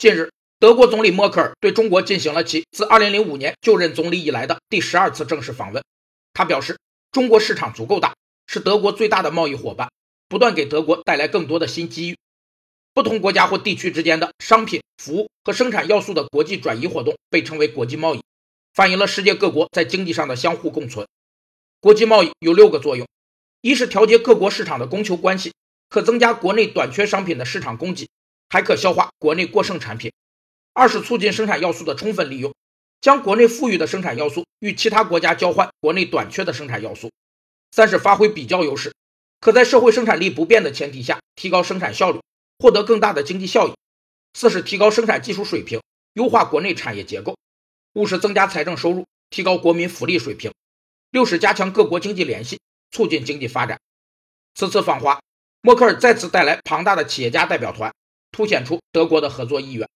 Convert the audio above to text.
近日，德国总理默克尔对中国进行了其自2005年就任总理以来的第十二次正式访问。他表示，中国市场足够大，是德国最大的贸易伙伴，不断给德国带来更多的新机遇。不同国家或地区之间的商品、服务和生产要素的国际转移活动被称为国际贸易，反映了世界各国在经济上的相互共存。国际贸易有六个作用：一是调节各国市场的供求关系，可增加国内短缺商品的市场供给。还可消化国内过剩产品。二是促进生产要素的充分利用，将国内富裕的生产要素与其他国家交换国内短缺的生产要素。三是发挥比较优势，可在社会生产力不变的前提下提高生产效率，获得更大的经济效益。四是提高生产技术水平，优化国内产业结构。五是增加财政收入，提高国民福利水平。六是加强各国经济联系，促进经济发展。此次访华，默克尔再次带来庞大的企业家代表团。凸显出德国的合作意愿。